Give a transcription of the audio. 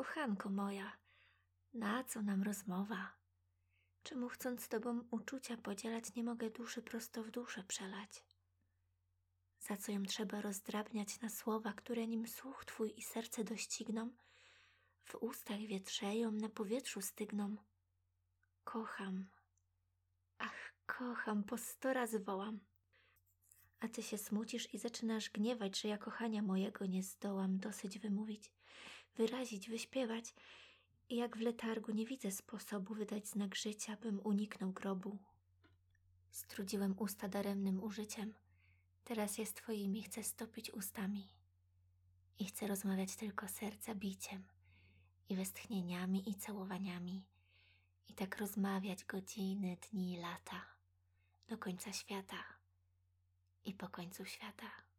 Kochanko moja, na co nam rozmowa? Czemu chcąc z tobą uczucia podzielać, nie mogę duszy prosto w duszę przelać? Za co ją trzeba rozdrabniać na słowa, które nim słuch twój i serce dościgną, w ustach wietrzeją, na powietrzu stygną. Kocham, ach, kocham, po sto razy wołam. A ty się smucisz i zaczynasz gniewać, że ja kochania mojego nie zdołam dosyć wymówić, wyrazić, wyśpiewać. I jak w letargu nie widzę sposobu wydać znak życia, bym uniknął grobu. Strudziłem usta daremnym użyciem, teraz je twoimi chcę stopić ustami. I chcę rozmawiać tylko serca biciem i westchnieniami i całowaniami. I tak rozmawiać godziny, dni, lata, do końca świata i po końcu świata.